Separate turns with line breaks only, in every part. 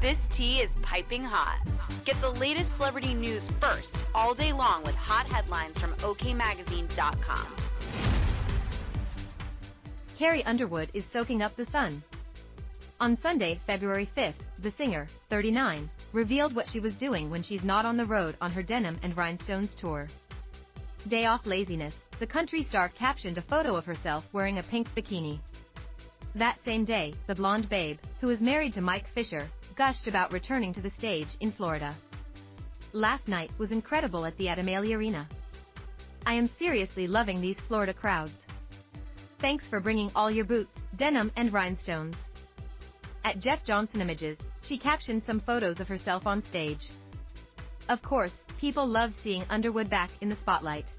This tea is piping hot. Get the latest celebrity news first all day long with hot headlines from OKMagazine.com.
Carrie Underwood is soaking up the sun. On Sunday, February 5th, the singer, 39, revealed what she was doing when she's not on the road on her Denim and Rhinestones tour. Day off laziness, the country star captioned a photo of herself wearing a pink bikini. That same day, the blonde babe, who is married to Mike Fisher, gushed about returning to the stage in Florida. Last night was incredible at the At Arena. I am seriously loving these Florida crowds. Thanks for bringing all your boots, denim, and rhinestones. At Jeff Johnson Images, she captioned some photos of herself on stage. Of course, people love seeing Underwood back in the spotlight.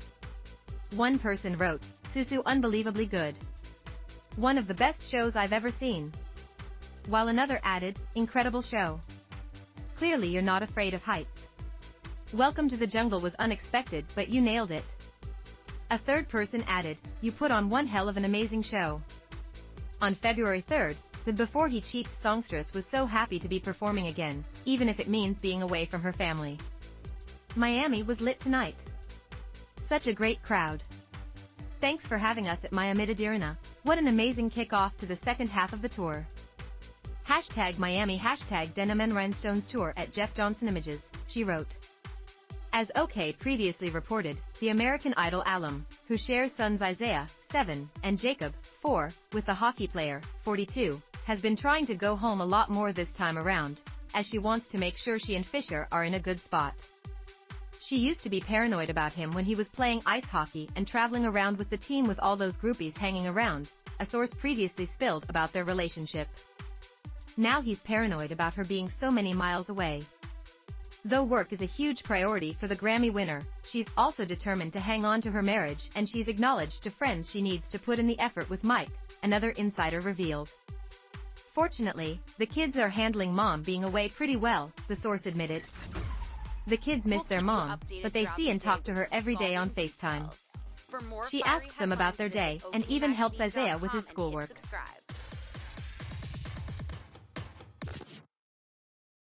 One person wrote, Susu unbelievably good. One of the best shows I've ever seen. While another added, incredible show. Clearly you're not afraid of heights. Welcome to the jungle was unexpected but you nailed it. A third person added, you put on one hell of an amazing show. On February 3rd, the Before He Cheats songstress was so happy to be performing again, even if it means being away from her family. Miami was lit tonight. Such a great crowd. Thanks for having us at Miami Arena. What an amazing kickoff to the second half of the tour. Hashtag Miami hashtag Denim and Rhinestones tour at Jeff Johnson Images, she wrote. As OK previously reported, the American Idol alum, who shares sons Isaiah, 7, and Jacob, 4, with the hockey player, 42, has been trying to go home a lot more this time around, as she wants to make sure she and Fisher are in a good spot. She used to be paranoid about him when he was playing ice hockey and traveling around with the team with all those groupies hanging around, a source previously spilled about their relationship. Now he's paranoid about her being so many miles away. Though work is a huge priority for the Grammy winner, she's also determined to hang on to her marriage and she's acknowledged to friends she needs to put in the effort with Mike, another insider revealed. Fortunately, the kids are handling mom being away pretty well, the source admitted. The kids miss their mom, but they see and talk to her every day on FaceTime. She asks them about their day and even helps Isaiah with his schoolwork.